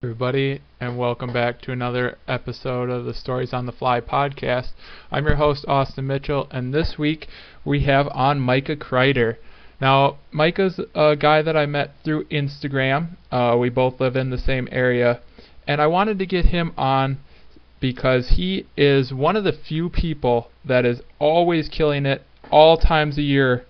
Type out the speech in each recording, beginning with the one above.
everybody, and welcome back to another episode of the Stories on the Fly podcast. I'm your host, Austin Mitchell, and this week we have on Micah Kreider. Now, Micah's a guy that I met through Instagram. Uh, we both live in the same area, and I wanted to get him on because he is one of the few people that is always killing it all times a year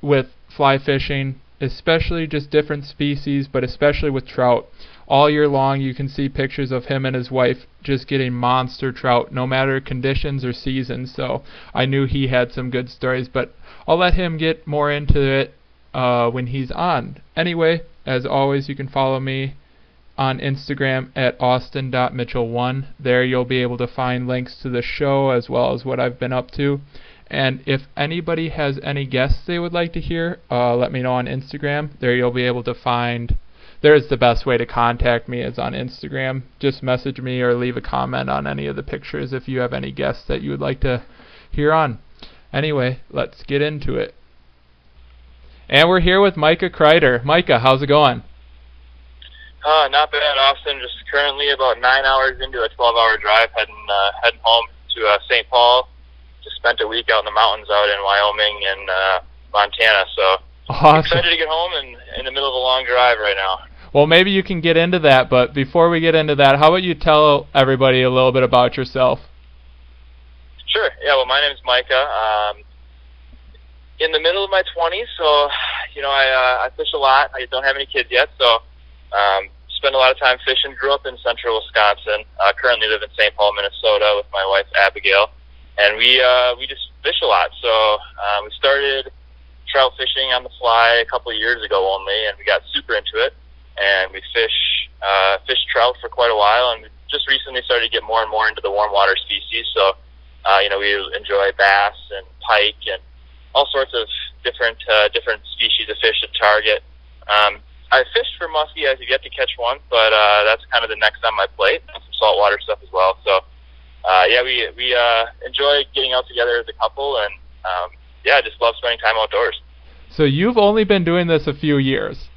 with fly fishing, especially just different species, but especially with trout all year long you can see pictures of him and his wife just getting monster trout no matter conditions or seasons. So i knew he had some good stories but i'll let him get more into it uh, when he's on. Anyway as always you can follow me on instagram at austin.mitchell1 there you'll be able to find links to the show as well as what i've been up to. And if anybody has any guests they would like to hear, uh, let me know on Instagram. There you'll be able to find there's the best way to contact me is on Instagram. Just message me or leave a comment on any of the pictures if you have any guests that you would like to hear on. Anyway, let's get into it. And we're here with Micah Kreider. Micah, how's it going? Uh, not bad, Austin. Just currently about nine hours into a 12-hour drive, heading uh, heading home to uh, St. Paul. Just spent a week out in the mountains out in Wyoming and uh, Montana. So awesome. excited to get home and in the middle of a long drive right now. Well, maybe you can get into that, but before we get into that, how about you tell everybody a little bit about yourself? Sure. Yeah. Well, my name is Micah. Um, in the middle of my 20s, so you know, I uh, I fish a lot. I don't have any kids yet, so um, spend a lot of time fishing. Grew up in central Wisconsin. Uh, currently live in St. Paul, Minnesota, with my wife Abigail, and we uh, we just fish a lot. So uh, we started trout fishing on the fly a couple of years ago only, and we got super into it and we fish uh, fish trout for quite a while, and just recently started to get more and more into the warm water species. So, uh, you know, we enjoy bass and pike and all sorts of different uh, different species of fish to target. Um, I fished for muskie. I've yet to catch one, but uh, that's kind of the next on my plate. And some saltwater stuff as well. So, uh, yeah, we we uh, enjoy getting out together as a couple, and um, yeah, just love spending time outdoors. So you've only been doing this a few years.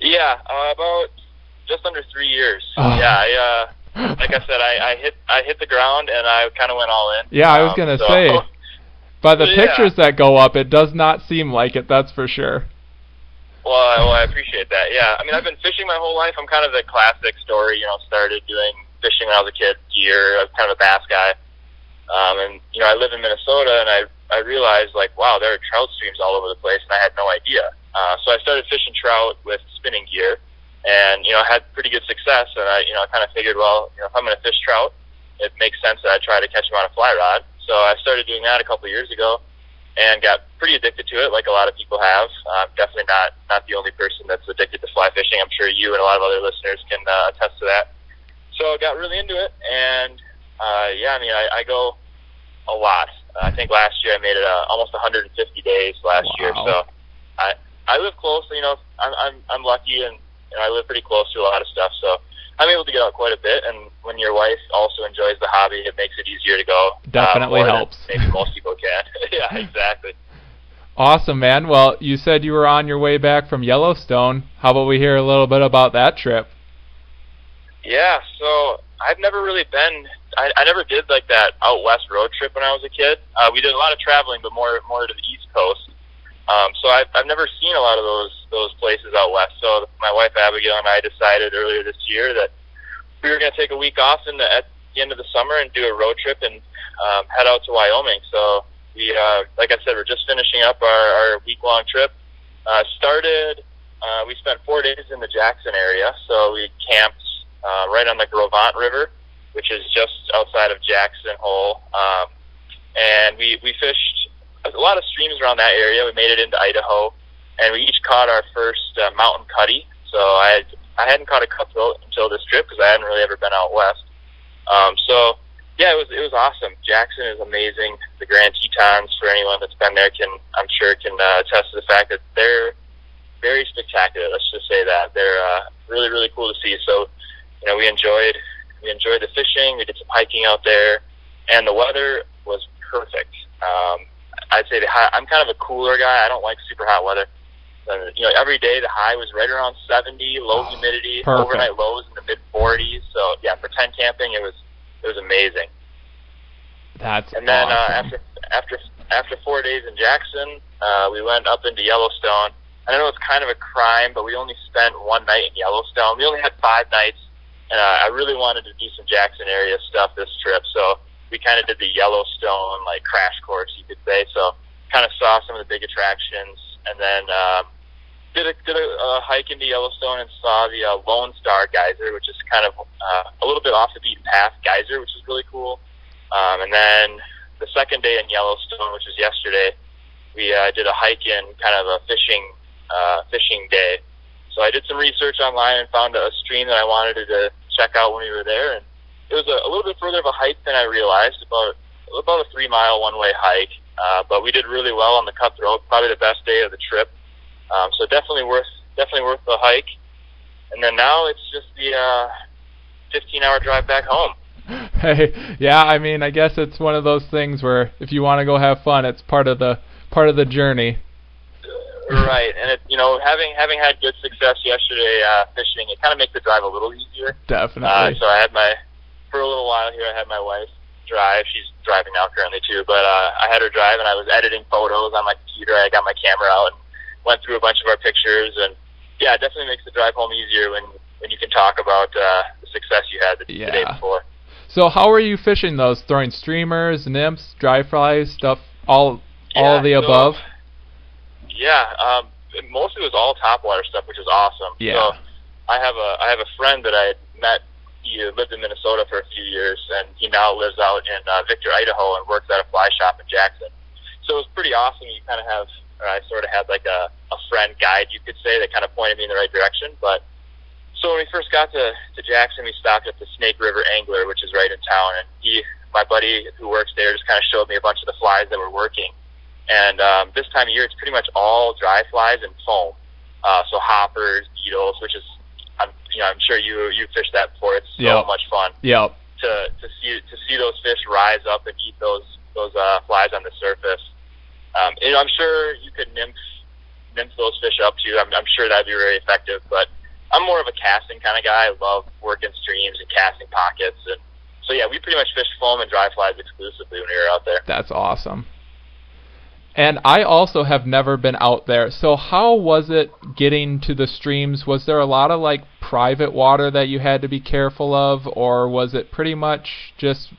Yeah, uh, about just under three years. Oh. Yeah, I, uh, like I said, I, I hit I hit the ground and I kind of went all in. Yeah, I was um, gonna so, say. By the yeah. pictures that go up, it does not seem like it. That's for sure. Well, I, well, I appreciate that. Yeah, I mean, I've been fishing my whole life. I'm kind of the classic story. You know, started doing fishing when I was a kid. Gear. I'm kind of a bass guy. Um, and you know, I live in Minnesota, and I I realized like, wow, there are trout streams all over the place, and I had no idea. Uh, so I started fishing trout with spinning gear, and you know I had pretty good success. And I you know I kind of figured, well, you know if I'm going to fish trout, it makes sense that I try to catch them on a fly rod. So I started doing that a couple of years ago, and got pretty addicted to it, like a lot of people have. I'm definitely not not the only person that's addicted to fly fishing. I'm sure you and a lot of other listeners can uh, attest to that. So I got really into it, and uh, yeah, I mean I, I go a lot. I think last year I made it uh, almost 150 days last wow. year. So I I live close. You know, I'm I'm I'm lucky, and know, I live pretty close to a lot of stuff, so I'm able to get out quite a bit. And when your wife also enjoys the hobby, it makes it easier to go. Definitely um, helps. Maybe most people can. yeah, exactly. Awesome, man. Well, you said you were on your way back from Yellowstone. How about we hear a little bit about that trip? Yeah, so I've never really been. I, I never did like that out west road trip when I was a kid. Uh, we did a lot of traveling, but more more to the East Coast. Um, so I've, I've never seen a lot of those those places out west. So my wife Abigail and I decided earlier this year that we were going to take a week off in the, at the end of the summer and do a road trip and um, head out to Wyoming. So we, uh, like I said, we're just finishing up our, our week long trip. Uh, started. Uh, we spent four days in the Jackson area, so we camped uh, right on the Gros Ventre River, which is just outside of Jackson Hole. Um, and we we fished a lot of streams around that area. We made it into Idaho, and we each caught our first uh, mountain cutty. So I had, I hadn't caught a cutthroat until this trip because I hadn't really ever been out west. Um, so yeah, it was it was awesome. Jackson is amazing. The Grand Tetons, for anyone that's been there, can I'm sure can uh, attest to the fact that they're very spectacular. Let's just say that they're uh, really really cool to see. So you know we enjoyed we enjoyed the fishing. We did some hiking out there, and the weather was perfect. Um, I'd say the hot, I'm kind of a cooler guy. I don't like super hot weather. And, you know, every day the high was right around 70, low Oh, humidity, perfect. overnight lows in the mid 40s. So yeah, for tent camping, it was it was amazing. That's And then uh, after after after four days in Jackson, uh, we went up into Yellowstone. I know it's kind of a crime, but we only spent one night in Yellowstone. We only had five nights, and uh, I really wanted to do some Jackson area stuff this trip. Kind of did the Yellowstone like crash course, you could say. So kind of saw some of the big attractions, and then um, did a did a, a hike into Yellowstone and saw the uh, Lone Star Geyser, which is kind of uh, a little bit off the beaten path geyser, which is really cool. Um, and then the second day in Yellowstone, which was yesterday, we uh, did a hike in kind of a fishing uh, fishing day. So I did some research online and found a stream that I wanted to check out when we were there, and it was a, a little bit further of a hike than I realized, about about a three mile one way hike. Uh, but we did really well on the cutthroat, probably the best day of the trip. Um, so definitely worth definitely worth the hike. And then now it's just the uh, 15 hour drive back home. Hey, yeah, I mean, I guess it's one of those things where if you want to go have fun, it's part of the part of the journey. right, and it, you know, having having had good success yesterday uh, fishing, it kind of makes the drive a little easier. Definitely. Uh, so I had my for a little while here. I had my wife drive. She's driving now currently too, but uh, I had her drive, and I was editing photos on my computer. I got my camera out and went through a bunch of our pictures, and yeah, it definitely makes the drive home easier when when you can talk about uh, the success you had the, the day before. so how are you fishing those? Throwing streamers, nymphs, dry flies, stuff, all all of the so- above? Yeah, um, mostly it was all topwater stuff, which was awesome. Yeah. So I have a I have a friend that I had met. He lived in Minnesota for a few years, and he now lives out in uh, Victor, Idaho, and works at a fly shop in Jackson. So it was pretty awesome. You kind of have, or I sort of had like a a friend guide, you could say, that kind of pointed me in the right direction. But so when we first got to to Jackson, we stopped at the Snake River Angler, which is right in town, and he, my buddy who works there, just kind of showed me a bunch of the flies that were working. And um, this time of year, it's pretty much all dry flies and foam. Uh, so hoppers, beetles, which is, I'm, you know, I'm sure you you fished that before. It's so Yep. much fun Yep. to to see to see those fish rise up and eat those those uh, flies on the surface. Um, and I'm sure you could nymph nymph those fish up too. I'm, I'm sure that'd be very effective. But I'm more of a casting kind of guy. I love working streams and casting pockets, and so yeah, we pretty much fish foam and dry flies exclusively when we were out there. That's awesome. And I also have never been out there. So how was it getting to the streams? Was there a lot of like private water that you had to be careful of or was it pretty much just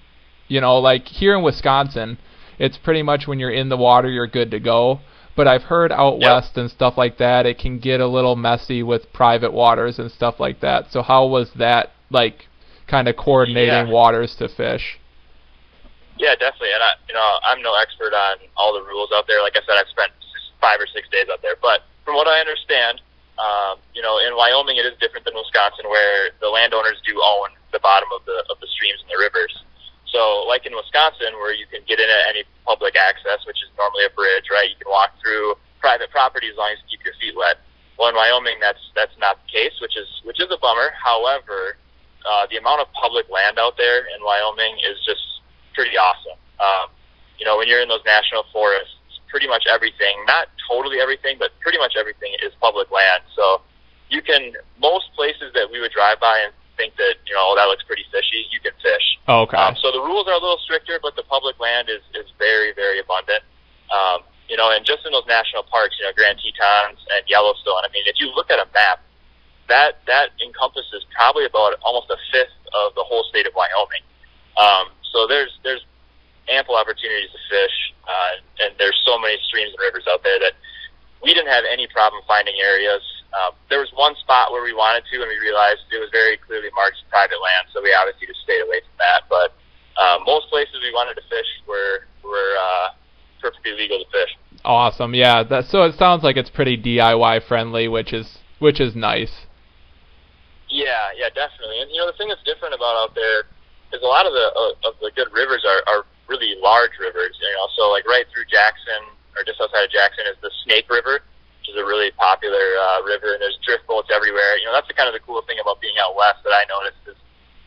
you know, like here in Wisconsin, it's pretty much when you're in the water you're good to go. But I've heard out Yep. west and stuff like that, it can get a little messy with private waters and stuff like that. So how was that like kind of coordinating Yeah. waters to fish? Yeah, definitely. And I, you know, I'm no expert on all the rules out there. Like I said, I've spent five or six days out there. But from what I understand, um, you know, in Wyoming it is different than Wisconsin, where the landowners do own the bottom of the of the streams and the rivers. So, like in Wisconsin, where you can get in at any public access, which is normally a bridge, right? You can walk through private property as long as you keep your feet wet. Well, in Wyoming, that's that's not the case, which is which is a bummer. However, uh, the amount of public land out there in Wyoming is just pretty awesome. Um, you know, when you're in those national forests, pretty much everything, not totally everything, but pretty much everything is public land. So you can, most places that we would drive by and think that, you know, oh, that looks pretty fishy, you can fish. Okay. Um, so the rules are a little stricter, but the public land is, is very, very abundant. Um, you know, and just in those national parks, you know, Grand Tetons and Yellowstone, I mean, if you look at a map, that, that encompasses probably about almost a fifth of the whole state of Wyoming. Um, so there's, there's ample opportunities to fish, uh, and there's so many streams and rivers out there that we didn't have any problem finding areas. Um, there was one spot where we wanted to, and we realized it was very clearly marked private land, so we obviously just stayed away from that. But uh, most places we wanted to fish were were uh, perfectly legal to fish. Awesome. Yeah. That so it sounds like it's pretty DIY friendly, which is which is nice. Yeah, yeah, definitely. And you know, the thing that's different about out there is a lot of the uh, of the good rivers are, are really large rivers. You know, so like right through Jackson or just outside of Jackson is the Snake River, which is a really popular uh, river, and there's drift boats everywhere. You know, that's the kind of the cool thing about being out west that I noticed is,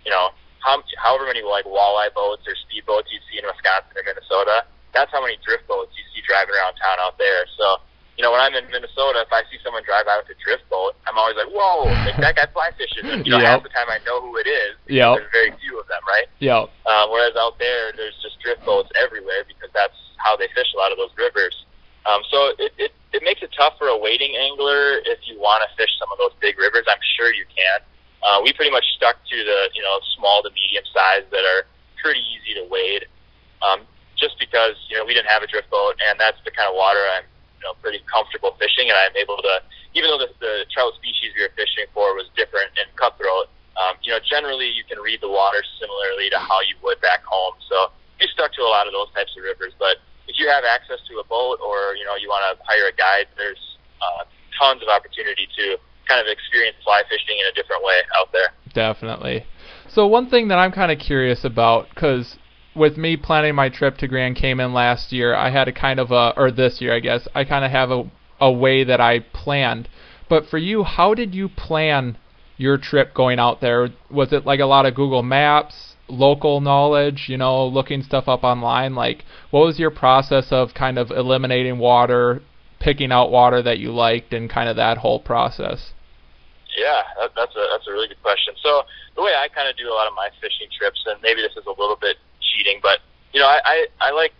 you know, how however many like walleye boats or speed boats you see in Wisconsin or Minnesota, that's how many drift boats you see driving around town out there. So you know, when I'm in Minnesota, if I see someone drive out with a drift boat, I'm always like, whoa, like that guy fly fishing. And, you know, Yep. half the time I know who it is. Yep. There's very few of them, right? Yep. Um, whereas out there, there's just drift boats everywhere because that's how they fish a lot of those rivers. Um, so it, it, it makes it tough for a wading angler if you want to fish some of those big rivers. I'm sure you can. Uh, we pretty much stuck to the you know small to medium size that are pretty easy to wade, um, just because you know we didn't have a drift boat and that's the kind of water I'm you know pretty comfortable fishing and I'm able to even though the, the trout species we were fishing for was different in cutthroat. Um, you know, generally you can read the water similarly to how you would back home. So we stuck to a lot of those types of rivers. But if you have access to a boat or you know you want to hire a guide, there's uh, tons of opportunity to kind of experience fly fishing in a different way out there. Definitely. So one thing that I'm kind of curious about, because with me planning my trip to Grand Cayman last year, I had a kind of a, or this year I guess, I kind of have a, a way that I planned. But for you, how did you plan your trip going out there? Was it like a lot of Google Maps, local knowledge, you know, looking stuff up online? Like, what was your process of kind of eliminating water, picking out water that you liked, and kind of that whole process? Yeah, that, that's a that's a really good question. So the way I kind of do a lot of my fishing trips, and maybe this is a little bit cheating, but you know, I I, I like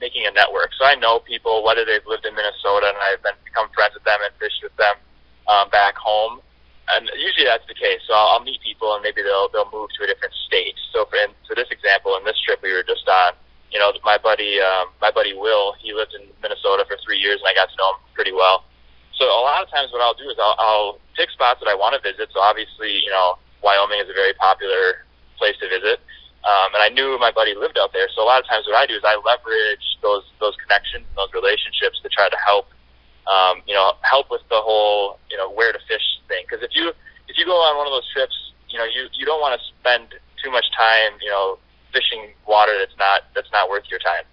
making a network. So I know people whether they've lived in Minnesota and I've been become friends with them and fished with them um, back home, and usually that's the case. So I'll, I'll meet people and maybe they'll they'll move to a different state. So for in, for this example, in this trip we were just on, you know, my buddy um, my buddy Will, he lived in Minnesota for three years, and I got to know him pretty well. So a lot of times what I'll do is I'll, I'll pick spots that I want to visit. So obviously, you know, Wyoming is a very popular place to visit. Um, and I knew my buddy lived out there. So a lot of times what I do is I leverage those, those connections, those relationships to try to help, um, you know, help with the whole, you know, where to fish thing. Cause if you, if you go on one of those trips, you know, you, you don't want to spend too much time, you know, fishing water that's not, that's not worth your time.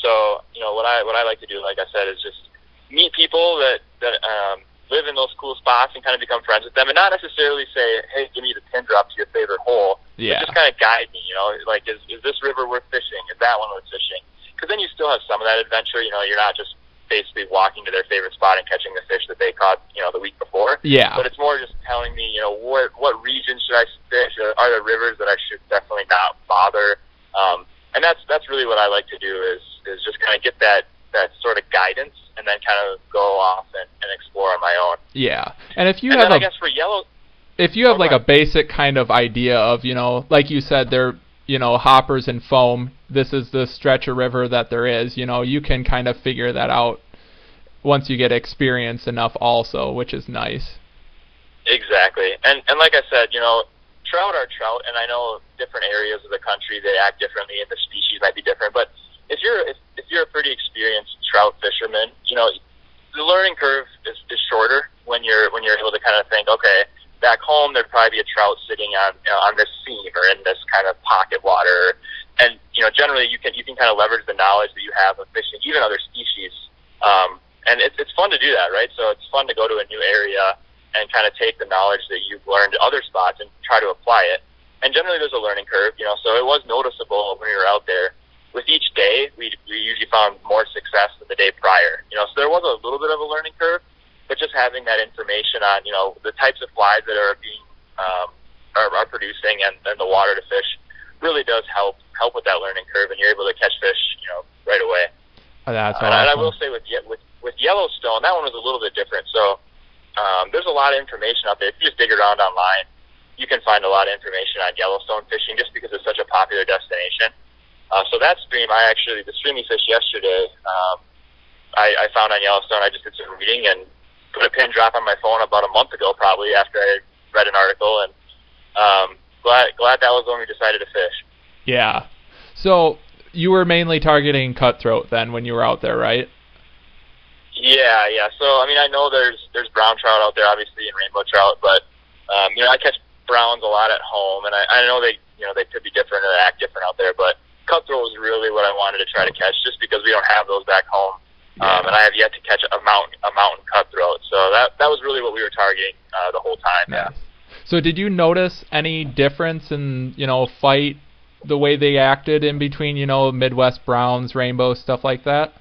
So, you know, what I, what I like to do, like I said, is just meet people that that um, live in those cool spots and kind of become friends with them, and not necessarily say, "Hey, give me the pin drop to your favorite hole." Yeah. But just kind of guide me. You know, like is is this river worth fishing? Is that one worth fishing? Because then you still have some of that adventure. You know, you're not just basically walking to their favorite spot and catching the fish that they caught, you know, the week before. Yeah. But it's more just telling me, you know, what what region should I fish? Are there rivers that I should definitely not bother? Um, and that's that's really what I like to do is is just kind of get that that sort of guidance and then kind of go off and, and explore on my own. Yeah. And if you and have then a I guess for yellow, if you have Oh, like a basic kind of idea of you know like you said they're you know hoppers and foam this is the stretch of river that there is you know you can kind of figure that out once you get experience enough also which is nice Exactly. And and like I said, you know, trout are trout and I know different areas of the country they act differently and the species might be different, but if you're if, if you're a pretty experienced trout fisherman, you know, the learning curve is, is shorter when you're when you're able to kind of think, okay, back home there'd probably be a trout sitting on you know, on this seam or in this kind of pocket water and you know, generally you can you can kind of leverage the knowledge that you have of fishing even other species. Um and it's it's fun to do that, right? So it's fun to go to a new area and kind of take the knowledge that you've learned at other spots and try to apply it. And generally, there's a learning curve, you know. So it was noticeable when we were out there. With each day, we we usually found more success than the day prior, you know. So there was a little bit of a learning curve, but just having that information on, you know, the types of flies that are being um, are, are producing and, and the water to fish really does help help with that learning curve, and you're able to catch fish, you know, right away. Oh, that's Uh, awesome. and I will say with with with Yellowstone, that one was a little bit different. So um, there's a lot of information out there. If you just dig around online, you can find a lot of information on Yellowstone fishing, just because it's such a popular destination. Uh, so that stream, I actually the stream we fished yesterday, um, I, I found on Yellowstone. I just did some reading and put a pin drop on my phone about a month ago, probably after I read an article, and um, glad glad that was when we decided to fish. yeah so you were mainly targeting cutthroat then when you were out there right Yeah, yeah. So I mean, I know there's there's brown trout out there, obviously, and rainbow trout, but um, you know, I catch browns a lot at home, and I, I know they you know they could be different or act different out there, but cutthroat was really what I wanted to try to catch, just because we don't have those back home, um, and I have yet to catch a mountain a mountain cutthroat. So that that was really what we were targeting uh, the whole time. Yeah. So did you notice any difference in, you know, fight the way they acted in between, you know, Midwest Browns, Rainbow, stuff like that?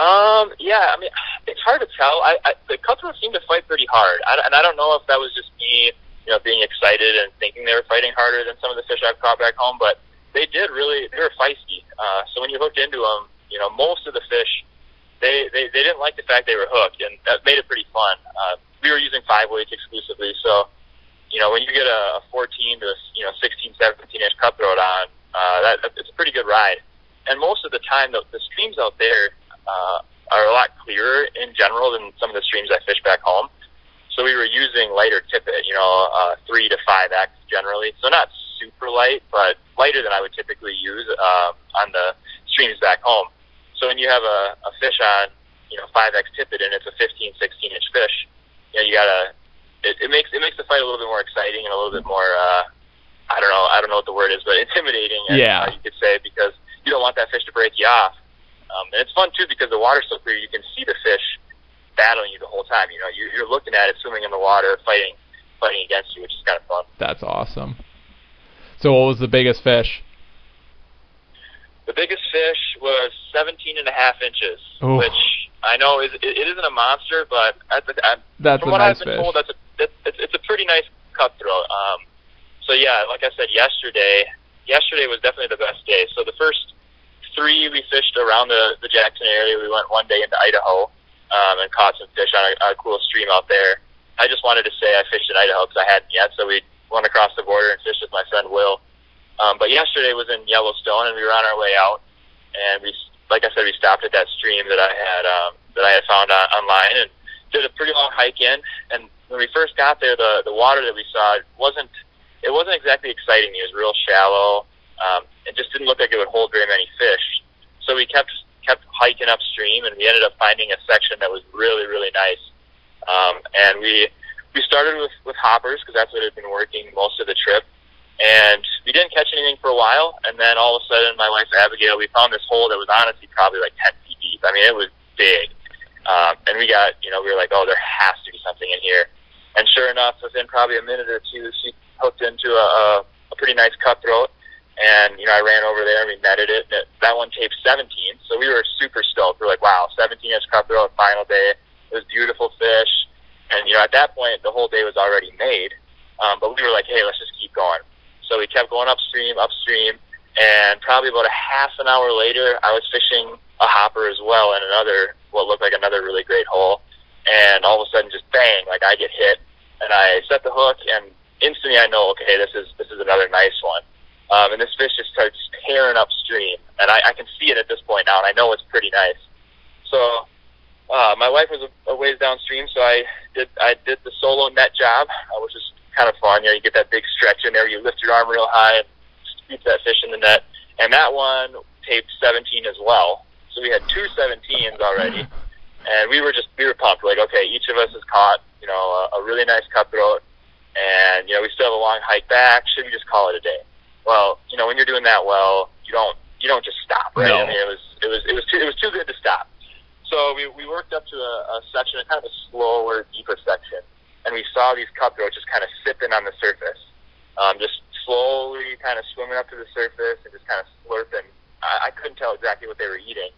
Um, yeah, I mean, it's hard to tell. I, I the cutthroats seem to fight pretty hard, I, and I don't know if that was just me, you know, being excited and thinking they were fighting harder than some of the fish I've caught back home, but they did really. They were feisty. Uh, so when you hooked into them, you know, most of the fish, they they they didn't like the fact they were hooked, and that made it pretty fun. Uh, we were using five weights exclusively, so you know, when you get a, a 14 to you know 16, 17 inch cutthroat on, uh, that it's a pretty good ride. And most of the time, the, the streams out there uh, are a lot clearer in general than some of the streams I fish back home. So we were using lighter tippet, you know, uh, three to five X generally. So not super light, but lighter than I would typically use uh, on the streams back home. So when you have a, a fish on, you know, 5x tippet and it's a 15, 16 inch fish, you know, you gotta, it, it makes, it makes the fight a little bit more exciting and a little bit more, uh, I don't know, I don't know what the word is, but intimidating, yeah. you could say, because you don't want that fish to break you off. Um, and it's fun too because the water's so clear, you can see the fish battling you the whole time. You know, you're, you're looking at it swimming in the water, fighting, fighting against you, which is kind of fun. That's awesome. So, what was the biggest fish? The biggest fish was 17 and a half inches, which I know is it, it isn't a monster, but at the, at, That's from what nice I've been fish. told, that's a it, it's, it's a pretty nice cutthroat. Um, so yeah, like I said yesterday, yesterday was definitely the best day. So the first three we fished around the the Jackson area. We went one day into Idaho um, and caught some fish on a, a cool stream out there. I just wanted to say I fished in Idaho because I hadn't yet, so we went across the border and fished with my friend Will. Um, but yesterday was in Yellowstone, and we were on our way out, and we, like I said, we stopped at that stream that I had um, that I had found on, online, and did a pretty long hike in. And when we first got there, the the water that we saw wasn't it wasn't exactly exciting. It was real shallow. Um, it just didn't look like it would hold very many fish. So we kept kept hiking upstream, and we ended up finding a section that was really really nice. Um, and we we started with with hoppers because that's what had been working most of the trip. And we didn't catch anything for a while, and then all of a sudden, my wife Abigail, we found this hole that was honestly probably like 10 feet deep. I mean, it was big. Um, and we got, you know, we were like, oh, there has to be something in here. And sure enough, within probably a minute or two, she hooked into a, a, pretty nice cutthroat. And, you know, I ran over there and we netted it. And it, that one taped 17. So we were super stoked. We were like, wow, 17 inch cutthroat, final day. It was beautiful fish. And, you know, at that point, the whole day was already made. Um, but we were like, hey, let's just keep going. So we kept going upstream, upstream. And probably about a half an hour later, I was fishing a hopper as well in another, what looked like another really great hole. And all of a sudden, just bang, like I get hit. And I set the hook and instantly I know, okay, this is, this is another nice one. Um, and this fish just starts tearing upstream, and I, I can see it at this point now, and I know it's pretty nice. So, uh, my wife was a, a ways downstream, so I did I did the solo net job, uh, which is kind of fun. You know, you get that big stretch in there, you lift your arm real high, and scoop that fish in the net, and that one taped 17 as well. So we had two 17s already, and we were just we were pumped. Like, okay, each of us has caught you know a, a really nice cutthroat, and you know we still have a long hike back. Should we just call it a day? Well, you know when you're doing that well, you don't you don't just stop, right? No. I mean, it was it was it was too it was too good to stop. So we we worked up to a, a section, a kind of a slower, deeper section, and we saw these cutthroats just kind of sipping on the surface, um, just slowly kind of swimming up to the surface and just kind of slurping. I, I couldn't tell exactly what they were eating,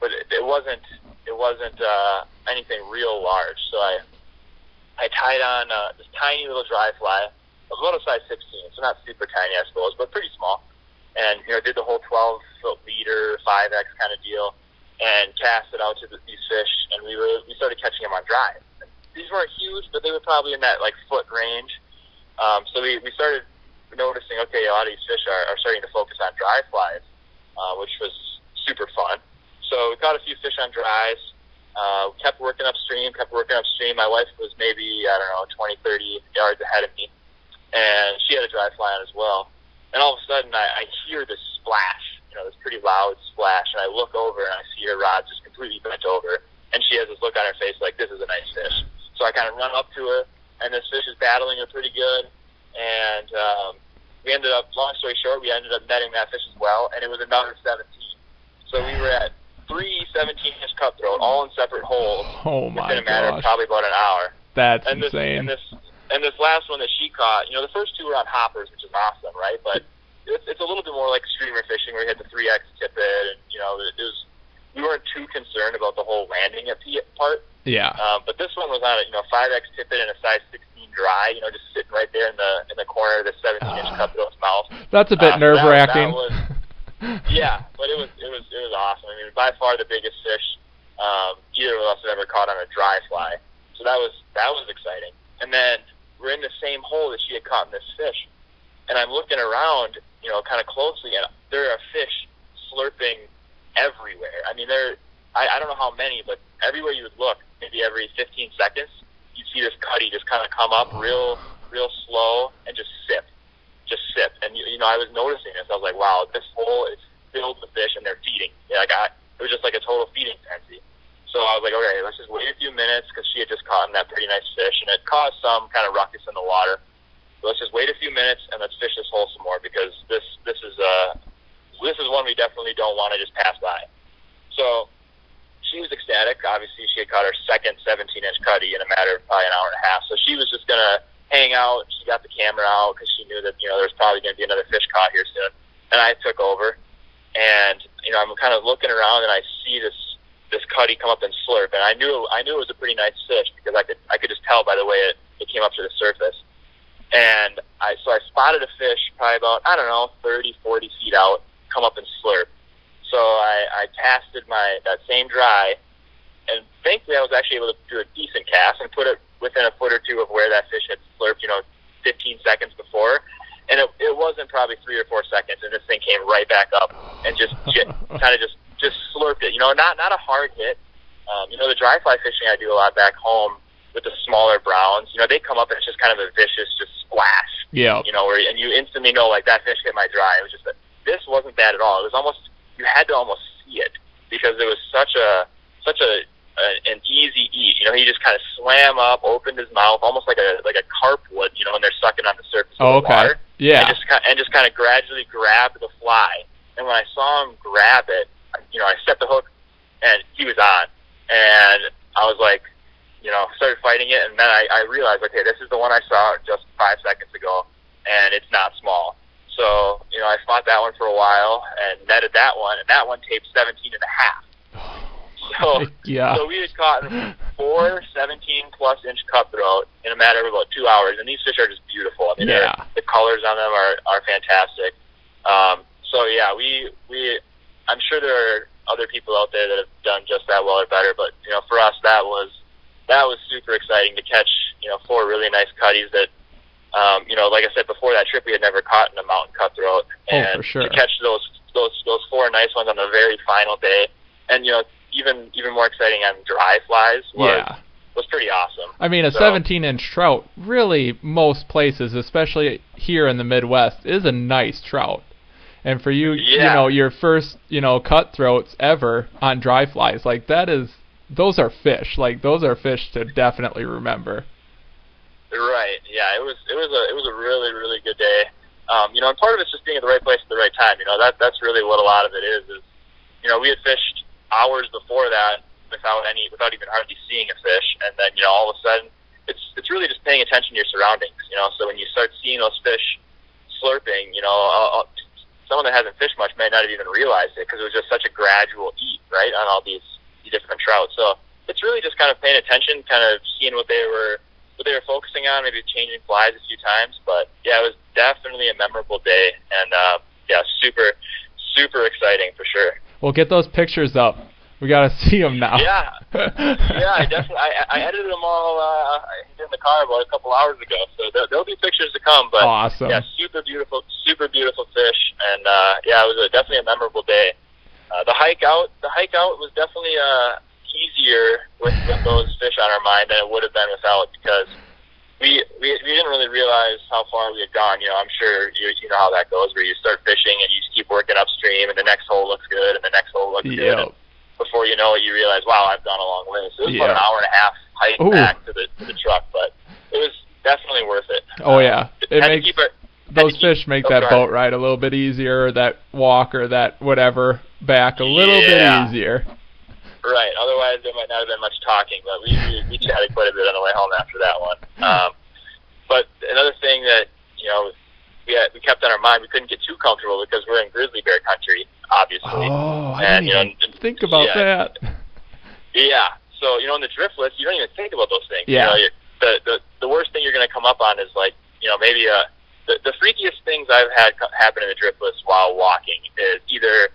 but it, it wasn't it wasn't uh, anything real large. So I I tied on uh, this tiny little dry fly, about a size 16, so not super tiny, I suppose, but pretty small. And you know, did the whole 12 foot leader, 5x kind of deal, and cast it out to the, these fish, and we were we started catching them on dry. These weren't huge, but they were probably in that like foot range. Um, so we we started noticing, okay, a lot of these fish are, are starting to focus on dry flies, uh, which was super fun. So we caught a few fish on dries. Uh, kept working upstream, kept working upstream. My wife was maybe, I don't know, 20, 30 yards ahead of me. And she had a dry fly on as well. And all of a sudden I, I hear this splash, you know, this pretty loud splash. And I look over and I see her rod just completely bent over. And she has this look on her face like, this is a nice fish. So I kind of run up to her and this fish is battling her pretty good. And, um, we ended up, long story short, we ended up netting that fish as well. And it was another 17. So we were at three 17 inch cutthroat, all in separate holes. Oh my within a matter of probably about an hour. that's And this insane. and this and this last one that she caught, you know, the first two were on hoppers, which is awesome, right? But it's, it's a little bit more like streamer fishing where you hit the three X tippet, and you know, it was we weren't too concerned about the whole landing at the part. Yeah. Um, but this one was on a you know 5x tippet and a size 16 dry. You know, just sitting right there in the in the corner of the 17 inch Ah. cutthroat's mouth. That's a bit Uh, nerve wracking. Yeah, but it was it was it was awesome. I mean, by far the biggest fish um, either of us had ever caught on a dry fly. So that was that was exciting. And then we're in the same hole that she had caught in this fish, and I'm looking around, you know, kind of closely, and there are fish slurping everywhere. I mean, there I, I don't know how many, but everywhere you would look, maybe every 15 seconds, you'd see this cutty just kind of come up real real slow and just sip just sip. And you, you know, I was noticing this. I was like, wow, this hole is filled with fish, and they're feeding. Yeah, like I, it was just like a total feeding frenzy. So I was like, okay, let's just wait a few minutes because she had just caught that pretty nice fish, and it caused some kind of ruckus in the water. So let's just wait a few minutes and let's fish this hole some more because this this is uh this is one we definitely don't want to just pass by. So she was ecstatic. Obviously, she had caught her second 17 inch cutty in a matter of probably an hour and a half. So she was just gonna hang out. She got the camera out because she knew that you know there was probably to be another fish caught here soon. And I took over, and you know I'm kind of looking around and I see this this cutty come up and slurp, and I knew I knew it was a pretty nice fish because I could I could just tell by the way it, it came up to the surface. And I so I spotted a fish probably about I don't know 30 40 feet out come up and slurp. So I I casted my that same dry and thankfully I was actually able to do a decent cast and put it within a foot or two of where that fish had slurped, you know, 15 seconds before. And it, it wasn't probably three or four seconds, and this thing came right back up and just kind of just just slurped it. You know, not not a hard hit. Um, you know, the dry fly fishing I do a lot back home with the smaller browns. You know, they come up and it's just kind of a vicious just splash. Yeah. You know, where and you instantly know like that fish hit my dry. It was just that this wasn't that at all. It was almost you had to almost see it because it was such a such a, a an easy eat. You know, he just kind of swam up, opened his mouth, almost like a like a carp would. You know, when they're sucking on the surface Oh, of the oh, okay. water, Yeah. and just ki- and just kind of gradually grabbed the fly. And when I saw him grab it, you know, I set the hook, and he was on, and I was like, you know, started fighting it, and then I, I realized, okay, this is the one I saw just five seconds ago, and it's not small. So, you know, I fought that one for a while and netted that one, and that one taped 17 and a half. So, yeah. so we had caught four 17 plus inch cutthroat in a matter of about two hours, and these fish are just beautiful. I mean, Yeah. the colors on them are are fantastic. Um, so yeah, we we I'm sure there are other people out there that have done just that well or better, but you know, for us that was that was super exciting to catch you know four really nice cutties that. Um, you know, like I said before that trip, we had never caught in a mountain cutthroat, Oh, and for sure. to catch those those those four nice ones on the very final day, and you know, even even more exciting on dry flies was Yeah. was pretty awesome. I mean, a So- 17 inch trout, really, most places, especially here in the Midwest, is a nice trout. And for you, you know, your first, you know, cutthroats ever on dry flies, like that is, those are fish. Like those are fish to definitely remember. Right. Yeah. It was. It was a. It was a really, really good day. Um, you know, and part of it's just being at the right place at the right time. You know, that that's really what a lot of it is. Is you know, we had fished hours before that without any, without even hardly seeing a fish, and then you know, all of a sudden, it's it's really just paying attention to your surroundings. You know, so when you start seeing those fish slurping, you know, uh, uh, someone that hasn't fished much may not have even realized it because it was just such a gradual eat, right, on all these, these different trout. So it's really just kind of paying attention, kind of seeing what they were what they were focusing on, maybe changing flies a few times. But yeah, it was definitely a memorable day, and uh, yeah, super, super exciting for sure. Well, get those pictures up. We gotta see them now. Yeah, yeah, I definitely I, I edited them all uh, in the car about a couple hours ago, so there, there'll be pictures to come. But Awesome. yeah, super beautiful, super beautiful fish, and uh, yeah, it was a, definitely a memorable day. Uh, the hike out, the hike out was definitely uh, easier with, with those fish on our mind than it would have been without, because we, we we didn't really realize how far we had gone. You know, I'm sure you you know how that goes, where you start fishing and you just keep working upstream, and the next hole looks good, and the next hole looks good. Yep. And before you know it, you realize, wow, I've gone a long way. So it was about an hour and a half hike Ooh. back to the to the truck, but it was definitely worth it. Oh, yeah. Um, it makes- keep it, Those keep- fish make oh, that sorry. boat ride a little bit easier, that walk or that whatever back a little Yeah. bit easier. Right. Otherwise, there might not have been much talking, but we we, we chatted quite a bit on the way home after that one. Um, but another thing that you know we had, we kept on our mind, we couldn't get too comfortable because we're in grizzly bear country. obviously. Oh, I and didn't you know, even think about yeah, that. Yeah. So you know, in the driftless, you don't even think about those things. Yeah. You know, the the the worst thing you're going to come up on is like you know maybe a the, the freakiest things I've had co- happen in the driftless while walking is either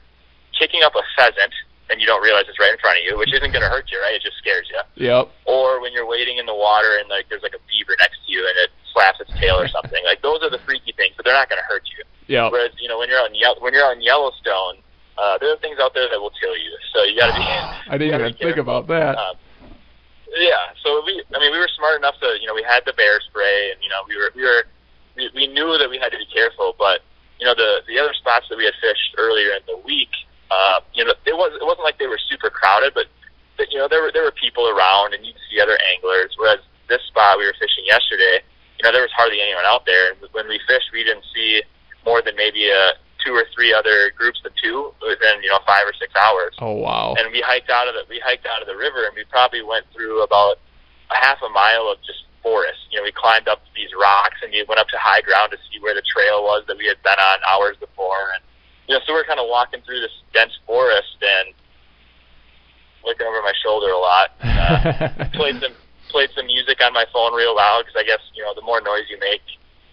kicking up a pheasant and you don't realize it's right in front of you, which isn't going to hurt you, right? It just scares you. Yep. Or when you're wading in the water and like there's like a beaver next to you and it slaps its tail or something. like those are the freaky things, but they're not going to hurt you. Yep. Whereas you know when you're out in Ye- when you're out in Yellowstone, uh, there are things out there that will kill you. So you got to be. I didn't even think about that. Um, yeah, so we, I mean, we were smart enough to, you know, we had the bear spray, and you know, we were, we were, we, we knew that we had to be careful. But you know, the the other spots that we had fished earlier in the week, uh, you know, it was it wasn't like they were super crowded, but, but you know, there were there were people around, and you'd see other anglers. Whereas this spot we were fishing yesterday, you know, there was hardly anyone out there. And when we fished, we didn't see more than maybe a two or three other groups of two within you know five or six hours Oh wow. and we hiked out of the we hiked out of the river and we probably went through about a half a mile of just forest. You know, we climbed up these rocks and we went up to high ground to see where the trail was that we had been on hours before and you know, so we're kind of walking through this dense forest and looking over my shoulder a lot. Uh, played some played some music on my phone real loud because I guess you know the more noise you make,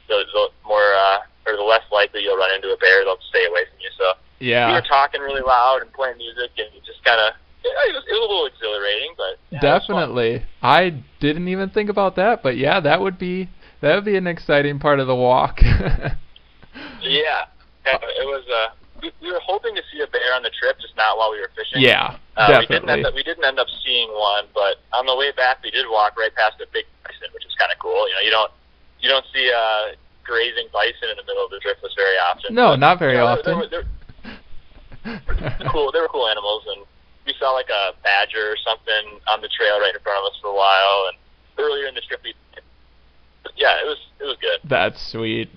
the, the more uh, or the less likely you'll run into a bear. They'll stay away from you. So yeah, we were talking really loud and playing music, and just kind of yeah, it was, it was a little exhilarating, but yeah, it. Definitely. I didn't even think about that, but yeah, that would be that would be an exciting part of the walk. Yeah, Yeah, it was. Uh, we, we were hoping to see a bear on the trip, just not while we were fishing. yeah, Uh, we didn't definitely. end up we didn't end up seeing one, but on the way back we did walk right past a big bison, which is kind of cool. You know, you don't you don't see uh, grazing bison in the middle of the driftless very often. No, but, not very you know, often. They, were, they, cool. They were cool animals, and we saw like a badger or something on the trail right in front of us for a while. And earlier in the trip, we yeah, it was it was good. That's sweet.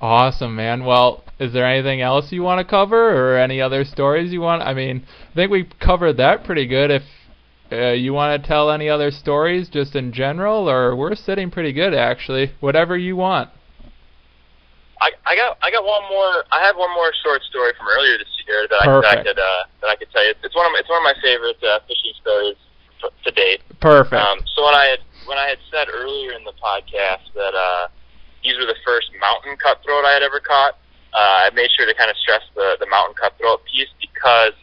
Awesome, man. Well, is there anything else you want to cover or any other stories you want? I mean, I think we covered that pretty good. If uh, you want to tell any other stories just in general, or we're sitting pretty good actually. Whatever you want. I, I got I got one more. I have one more short story from earlier this year that I, that I could uh, that I could tell you. It's one of my, it's one of my favorite uh, fishing stories to date. Perfect. Um, so when I had when I had said earlier in the podcast that uh, these were the first mountain cutthroat I had ever caught, uh, I made sure to kind of stress the the mountain cutthroat piece because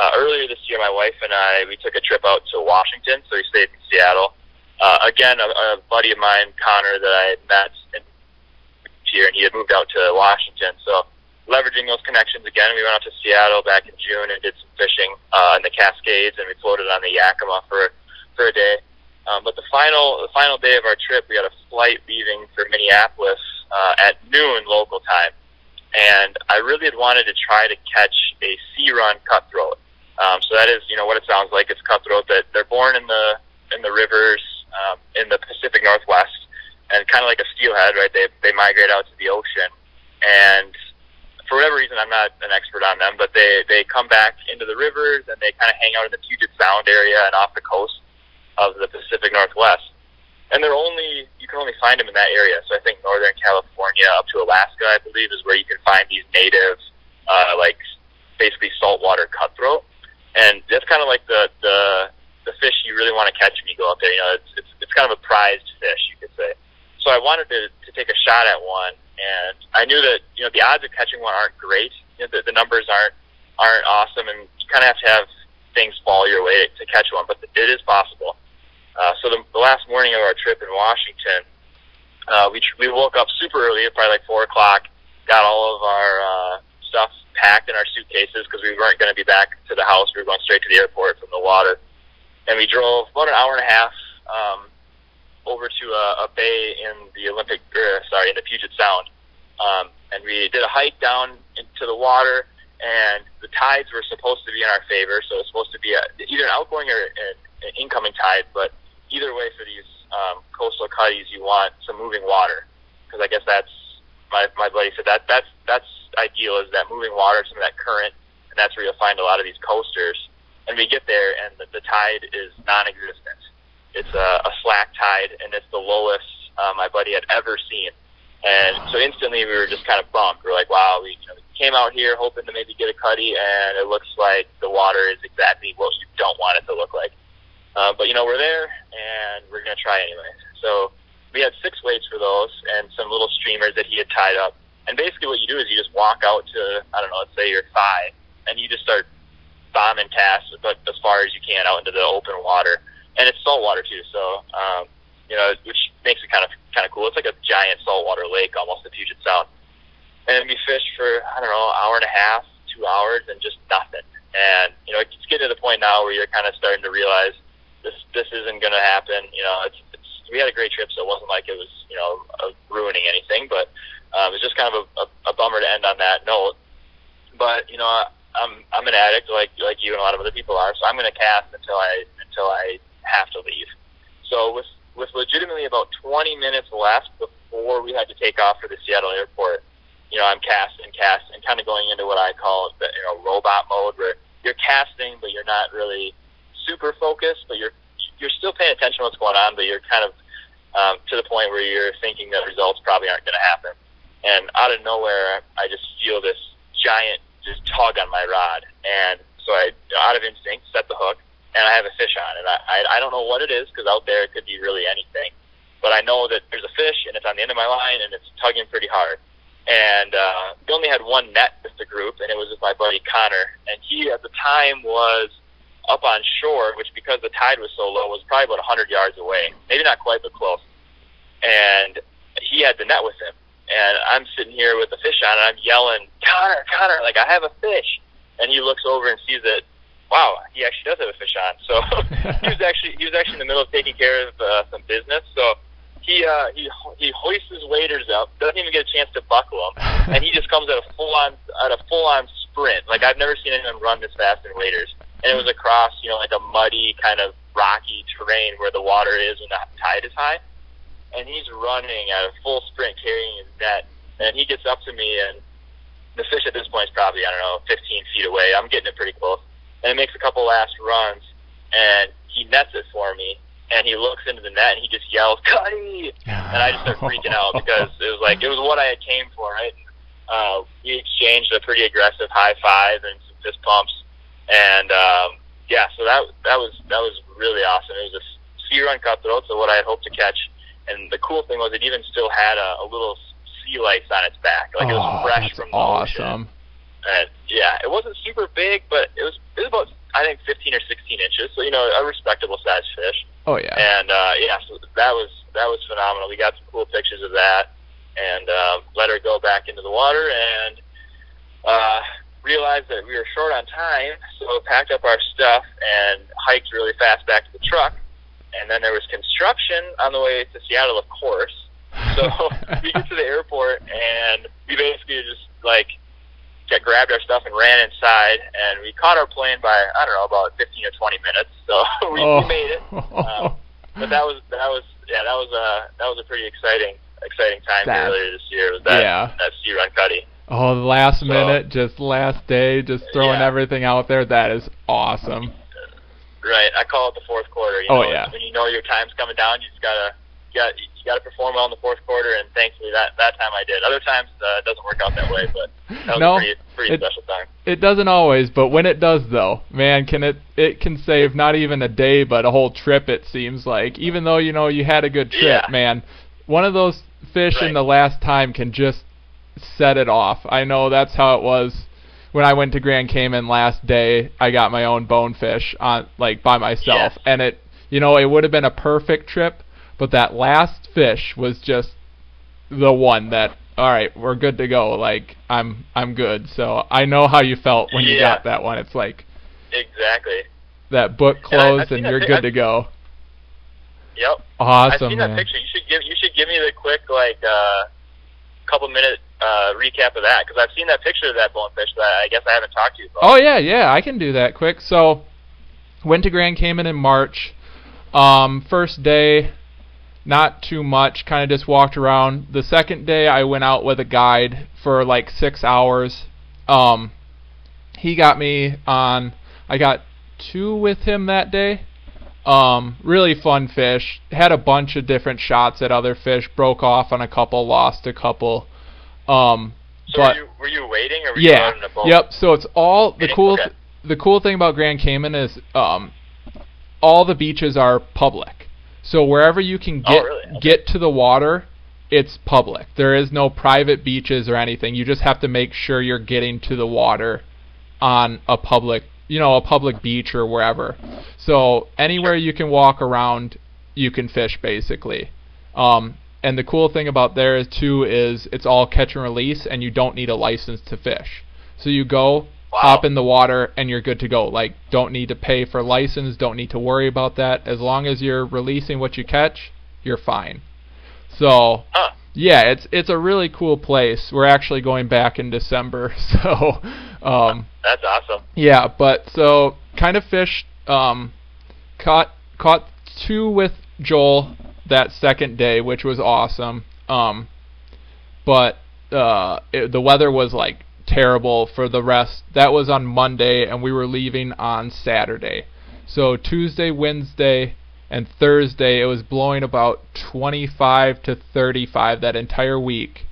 uh, earlier this year my wife and I we took a trip out to Washington, so we stayed in Seattle. Uh, again, a, a buddy of mine, Connor, that I had met in year, and he had moved out to Washington. So leveraging those connections again, we went out to Seattle back in June and did some fishing uh, in the Cascades, and we floated on the Yakima for for a day. Um, but the final the final day of our trip, we had a flight leaving for Minneapolis uh, at noon local time, and I really had wanted to try to catch a sea run cutthroat. Um, so that is, you know, what it sounds like. It's cutthroat that they're born in the in the rivers um, in the Pacific Northwest, and kind of like a steelhead, right? They they migrate out to the ocean, and for whatever reason, I'm not an expert on them, but they they come back into the rivers and they kind of hang out in the Puget Sound area and off the coast of the Pacific Northwest. And they're only you can only find them in that area. So I think northern California up to Alaska, I believe, is where you can find these native, uh, like basically saltwater cutthroat. And that's kind of like the the the fish you really want to catch when you go up there. You know, it's it's it's kind of a prized fish, you could say. So I wanted to to take a shot at one, and I knew that you know the odds of catching one aren't great. You know, the, the numbers aren't aren't awesome, and you kind of have to have things fall your way to catch one, but it is possible. Uh, so the, the last morning of our trip in Washington, uh, we we woke up super early, probably like four o'clock. Got all of our uh, stuff packed in our suitcases because we weren't going to be back to the house. We were going straight to the airport from the water, and we drove about an hour and a half um, over to a, a bay in the Olympic, er, sorry, in the Puget Sound, um, and we did a hike down into the water. And the tides were supposed to be in our favor, so it was supposed to be a, either an outgoing or an, an incoming tide. But either way, for these um, coastal cutties, you want some moving water because I guess that's my my buddy said that that's that's ideal is that moving water, some of that current, and that's where you'll find a lot of these coasters. And we get there, and the, the tide is non-existent. It's a, a slack tide, and it's the lowest uh, my buddy had ever seen. And so instantly we were just kind of bummed. We are like, wow, we you know, came out here hoping to maybe get a cutty, and it looks like the water is exactly what you don't want it to look like. Uh, but you know, we're there, and we're gonna try anyway. So we had six weights for those, and some little streamers that he had tied up. And basically, what you do is you just walk out to I don't know, let's say your thigh, and you just start bombing casts, but as far as you can out into the open water, and it's salt water too. So um, you know, which makes it kind of kind of cool. It's like a giant saltwater lake, almost at Puget Sound. And we fished for I don't know, hour and a half, two hours, and just nothing. And you know, it's getting to the point now where you're kind of starting to realize this this isn't going to happen. You know, it's, it's we had a great trip, so it wasn't like it was you know uh, ruining anything, but um, it's just kind of a, a, a bummer to end on that note. But you know, I, I'm I'm an addict like like you and a lot of other people are, so I'm going to cast until I until I have to leave. So with with legitimately about 20 minutes left before we had to take off for the Seattle airport, you know, I'm casting, casting, and kind of going into what I call the you know robot mode, where you're casting, but you're not really super focused, but you're you're still paying attention to what's going on, but you're kind of um, to the point where you're thinking that results probably aren't going to happen. And out of nowhere, I just feel this giant just tug on my rod, and so I, out of instinct, set the hook, and I have a fish on, and I I, I don't know what it is because out there it could be really anything, but I know that there's a fish and it's on the end of my line and it's tugging pretty hard. And uh, we only had one net with the group, and it was with my buddy Connor, and he at the time was up on shore, which because the tide was so low was probably about 100 yards away, maybe not quite, but close. And he had the net with him, and I'm sitting here with the fish on, and I'm yelling, Connor, Connor, like I have a fish. And he looks over and sees it wow, he actually does have a fish on. So he was actually he was actually in the middle of taking care of uh, some business. So he uh, he he hoists his waders up, doesn't even get a chance to buckle them, and he just comes at a full on at a full on sprint. Like I've never seen anyone run this fast in waders, and it was across you know like a muddy kind of rocky terrain where the water is when the tide is high, and he's running at a full sprint carrying his net, and he gets up to me and. The fish at this point is probably I don't know 15 feet away. I'm getting it pretty close and he makes a couple last runs, and he nets it for me. And he looks into the net and he just yells, "Cutty!" And I just start freaking out because it was like it was what I had came for, right? And, uh, we exchanged a pretty aggressive high five and some fist pumps, and um, yeah, so that that was that was really awesome. It was a sea run cutthroat, so what I had hoped to catch. And the cool thing was it even still had a, a little sea lice on its back, like oh, it was fresh from the awesome. ocean. And yeah, it wasn't super big, but it was it was about I think 15 or 16 inches, so you know a respectable sized fish. Oh yeah. And uh, yeah, so that was that was phenomenal. We got some cool pictures of that, and um, let her go back into the water, and uh, realized that we were short on time, so packed up our stuff and hiked really fast back to the truck. And then there was construction on the way to Seattle, of course. So we get to the airport, and we basically just like got, grabbed our stuff and ran inside, and we caught our plane by I don't know about 15 or 20 minutes, so we, oh. we made it. Um, but that was that was yeah that was a that was a pretty exciting exciting time That- earlier this year. Was that yeah. that sea run cutty? Oh, the last So- minute, just last day, just throwing Yeah. everything out there. That is awesome. Right. I call it the fourth quarter. You Oh, know, yeah. When you know your time's coming down, you just gotta you got you got to perform well in the fourth quarter, and thankfully that that time I did. Other times uh, it doesn't work out that way, but that was No, a pretty pretty it- special time. It doesn't always, but when it does, though, man, can it it can save not even a day, but a whole trip. It seems like, even though you know you had a good trip, Yeah. man, one of those fish in the last time can just set it off. I know that's how it was when I went to Grand Cayman last day. I got my own bonefish on like by myself, and it you know it would have been a perfect trip, but that last fish was just the one that all right, we're good to go. Like I'm I'm good. So I know how you felt when you got that one. It's like Exactly. that book And I- closed and you're good I've- to go. Yep. awesome I've seen man. that picture. You should give you should give me the quick like uh, couple minute uh, recap of that because I've seen that picture of that bonefish that I guess I haven't talked to you about. Oh yeah, yeah, I can do that quick. So went to Grand Cayman in March. Um, first day, not too much. Kind of just walked around. The second day, I went out with a guide for like six hours. Um, he got me on. I got two with him that day. Um, really fun fish. Had a bunch of different shots at other fish. Broke off on a couple, lost a couple. Um, So but were you were you waiting or were you yeah, out in a boat? yep. So it's all the cool. Okay. the cool thing about Grand Cayman is um, all the beaches are public. So wherever you can Oh, get really? Okay. get to the water, it's public. There is no private beaches or anything. You just have to make sure you're getting to the water on a public, you know, a public beach or wherever. So anywhere you can walk around, you can fish basically. Um, and the cool thing about there is too is it's all catch and release, and you don't need a license to fish. So you go, Wow. hop in the water, and you're good to go. Like don't need to pay for license, don't need to worry about that. As long as you're releasing what you catch, you're fine. So Huh. yeah, it's it's a really cool place. We're actually going back in December, so um, That's awesome. yeah. But so kind of fished, um, caught caught two with Joel that second day, which was awesome. Um, but uh, it, the weather was like terrible for the rest. That was on Monday, and we were leaving on Saturday. So Tuesday, Wednesday, and Thursday, it was blowing about 25 to 35 that entire week.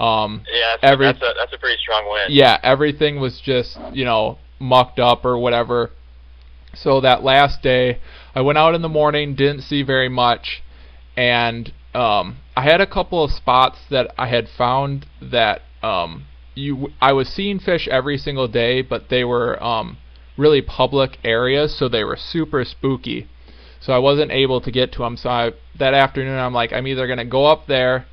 Um, Yeah, that's, Every- that's a that's a pretty strong wind. yeah, everything was just, you know, mucked up or whatever. So that last day, I went out in the morning, didn't see very much, and um, I had a couple of spots that I had found that um, you I was seeing fish every single day, but they were um, really public areas, so they were super spooky. So I wasn't able to get to them. So I, that afternoon, I'm like, I'm either gonna go up there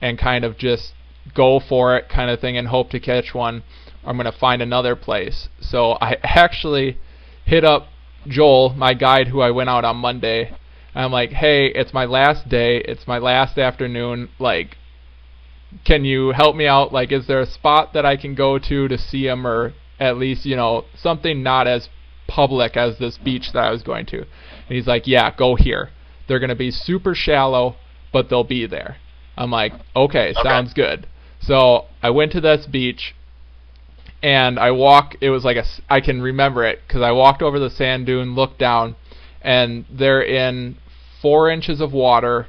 and kind of just go for it kind of thing and hope to catch one. Or I'm to find another place. So I actually hit up Joel, my guide who I went out on Monday. I'm like, hey, it's my last day. It's my last afternoon. Like, can you help me out? Like, is there a spot that I can go to to see him or at least, you know, something not as public as this beach that I was going to? And he's like, yeah, go here. They're going to be super shallow, but they'll be there. I'm like, okay, Okay. sounds good. So I went to this beach, and I walk. It was like a. I can remember it because I walked over the sand dune, looked down, and they're in four inches of water,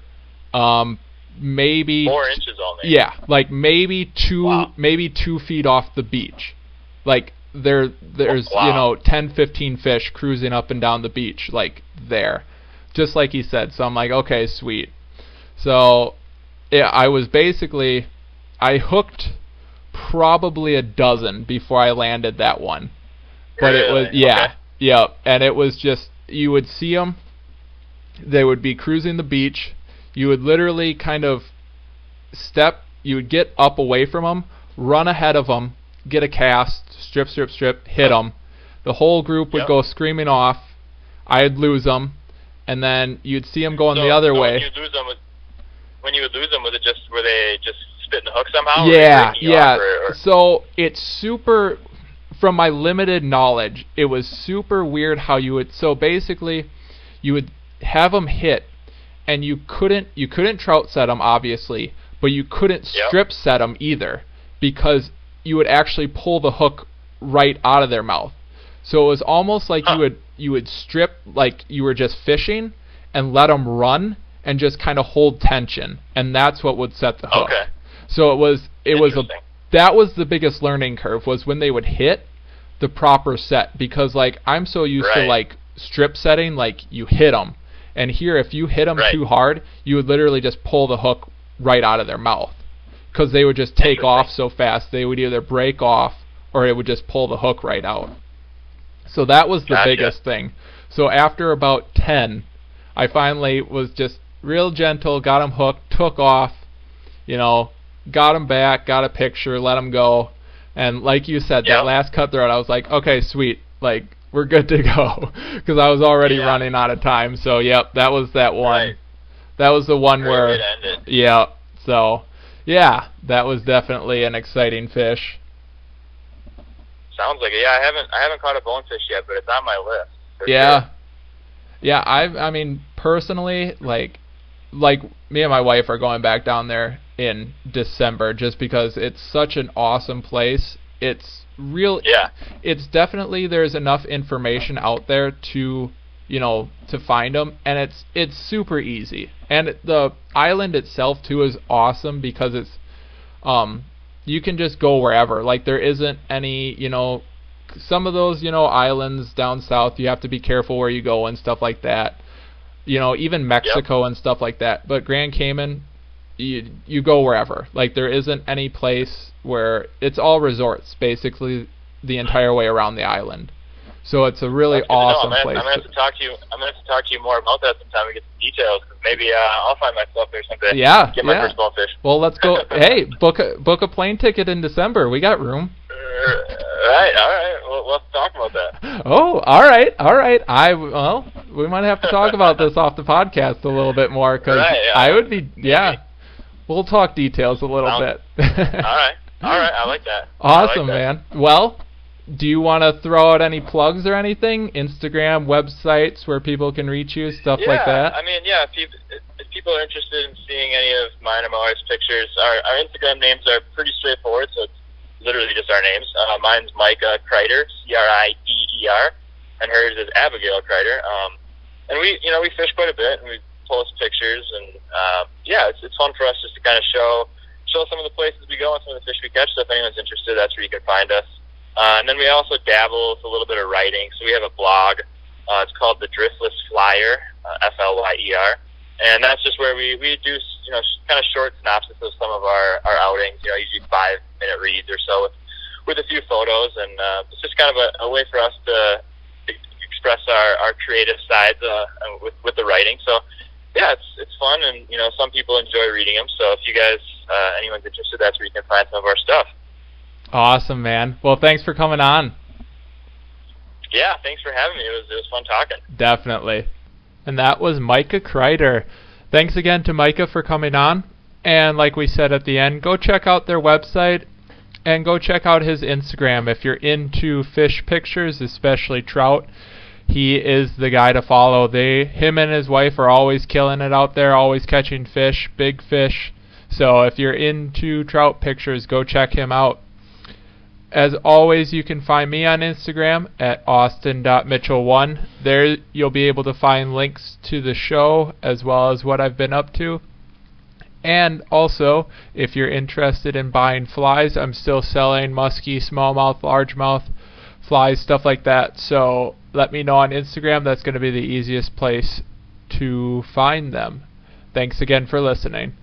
um, maybe Four inches only. yeah, like maybe two, Wow. maybe two feet off the beach. Like there, there's Wow. you know 10, 15 fish cruising up and down the beach, like there, just like he said. So I'm like, okay, sweet. So, yeah, I was basically, I hooked probably a dozen before I landed that one. But it was yeah, Okay. yeah, and it was just you would see them. They would be cruising the beach. You would literally kind of step. You would get up away from them, run ahead of them, get a cast, strip, strip, strip, hit them. The whole group would Yep. go screaming off. I'd lose them, and then you'd see them going So- the other so way. When you lose them, was, when you would lose them, was it just were they just spitting the hook somehow? or were they Yeah, yeah. or- or- So it's super. From my limited knowledge, it was super weird how you would. So basically, you would have them hit, and you couldn't you couldn't trout set them obviously, but you couldn't Yep. strip set them either because you would actually pull the hook right out of their mouth. So it was almost like Huh. you would you would strip like you were just fishing and let them run and just kind of hold tension, and that's what would set the hook. okay. So it was it was a that was the biggest learning curve was when they would hit the proper set because like I'm so used to like strip setting like you hit them and here if you hit them Right. too hard you would literally just pull the hook right out of their mouth because they would just take off so fast they would either break off or it would just pull the hook right out so that was the Gotcha. biggest thing so after about 10 I finally was just real gentle got him hooked took off you know got him back got a picture let him go and like you said Yep. that last cutthroat I was like okay sweet like we're good to go because I was already Yeah. running out of time so yep that was that one Right. that was the one where yeah so yeah that was definitely an exciting fish Sounds like it. Yeah, I haven't I haven't caught a bonefish yet, but it's on my list. yeah sure. yeah I've i mean personally like like me and my wife are going back down there in december just because it's such an awesome place it's real Yeah. it's definitely there's enough information out there to you know, to find them, and it's it's super easy. And the island itself too is awesome because it's um you can just go wherever. Like there isn't any, you know, some of those, you know, islands down south, you have to be careful where you go and stuff like that. You know, even Mexico yep. and stuff like that. But Grand Cayman, you you go wherever. Like there isn't any place where it's all resorts basically the entire way around the island. So it's a really awesome I'm place. I'm gonna have to talk to you. I'm gonna have to talk to you more about that sometime we get the details. Maybe uh, I'll find myself there someday. Yeah, get my yeah. first bonefish. Well, let's go. hey, book a book a plane ticket in December. We got room. Uh, all right, all right. Well, let's talk about that. Oh, all right, all right. I well, we might have to talk about this off the podcast a little bit more because right, yeah. I would be yeah. We'll talk details a little bit. all right, all right. I like that. Awesome, like that. man. Well, do you want to throw out any plugs or anything? Instagram, websites where people can reach you, stuff yeah, like that. I mean, yeah. If people, if people are interested in seeing any of mine or my pictures, our, our Instagram names are pretty straightforward. So it's literally just our names. Uh, mine's Micah Crider, C R I D E R, and hers is Abigail Crider. Um, and we, you know, we fish quite a bit, and we post pictures, and uh, yeah, it's it's fun for us just to kind of show show some of the places we go and some of the fish we catch. So if anyone's interested, that's where you can find us. Uh, and then we also dabble with a little bit of writing. So we have a blog. Uh, it's called the Driftless Flyer, uh, F L Y E R, and that's just where we we do you know kind of short synopsis of some of our our outings. You know, usually five minute reads or so with with a few photos, and uh, it's just kind of a, a way for us to express our our creative sides uh, with with the writing. So yeah, it's it's fun, and you know some people enjoy reading them. So if you guys uh, anyone's interested, that's where you can find some of our stuff. Awesome, man. Well, thanks for coming on. Yeah, thanks for having me. It was it was fun talking. Definitely. And that was Micah Crider. Thanks again to Micah for coming on. And like we said at the end, go check out their website and go check out his Instagram if you're into fish pictures, especially trout. He is the guy to follow. They him and his wife are always killing it out there, always catching fish, big fish. So if you're into trout pictures, go check him out. As always, you can find me on Instagram at austin.mitchell1. There you'll be able to find links to the show as well as what I've been up to. And also, if you're interested in buying flies, I'm still selling musky, smallmouth, largemouth flies, stuff like that. So let me know on Instagram. That's going to be the easiest place to find them. Thanks again for listening.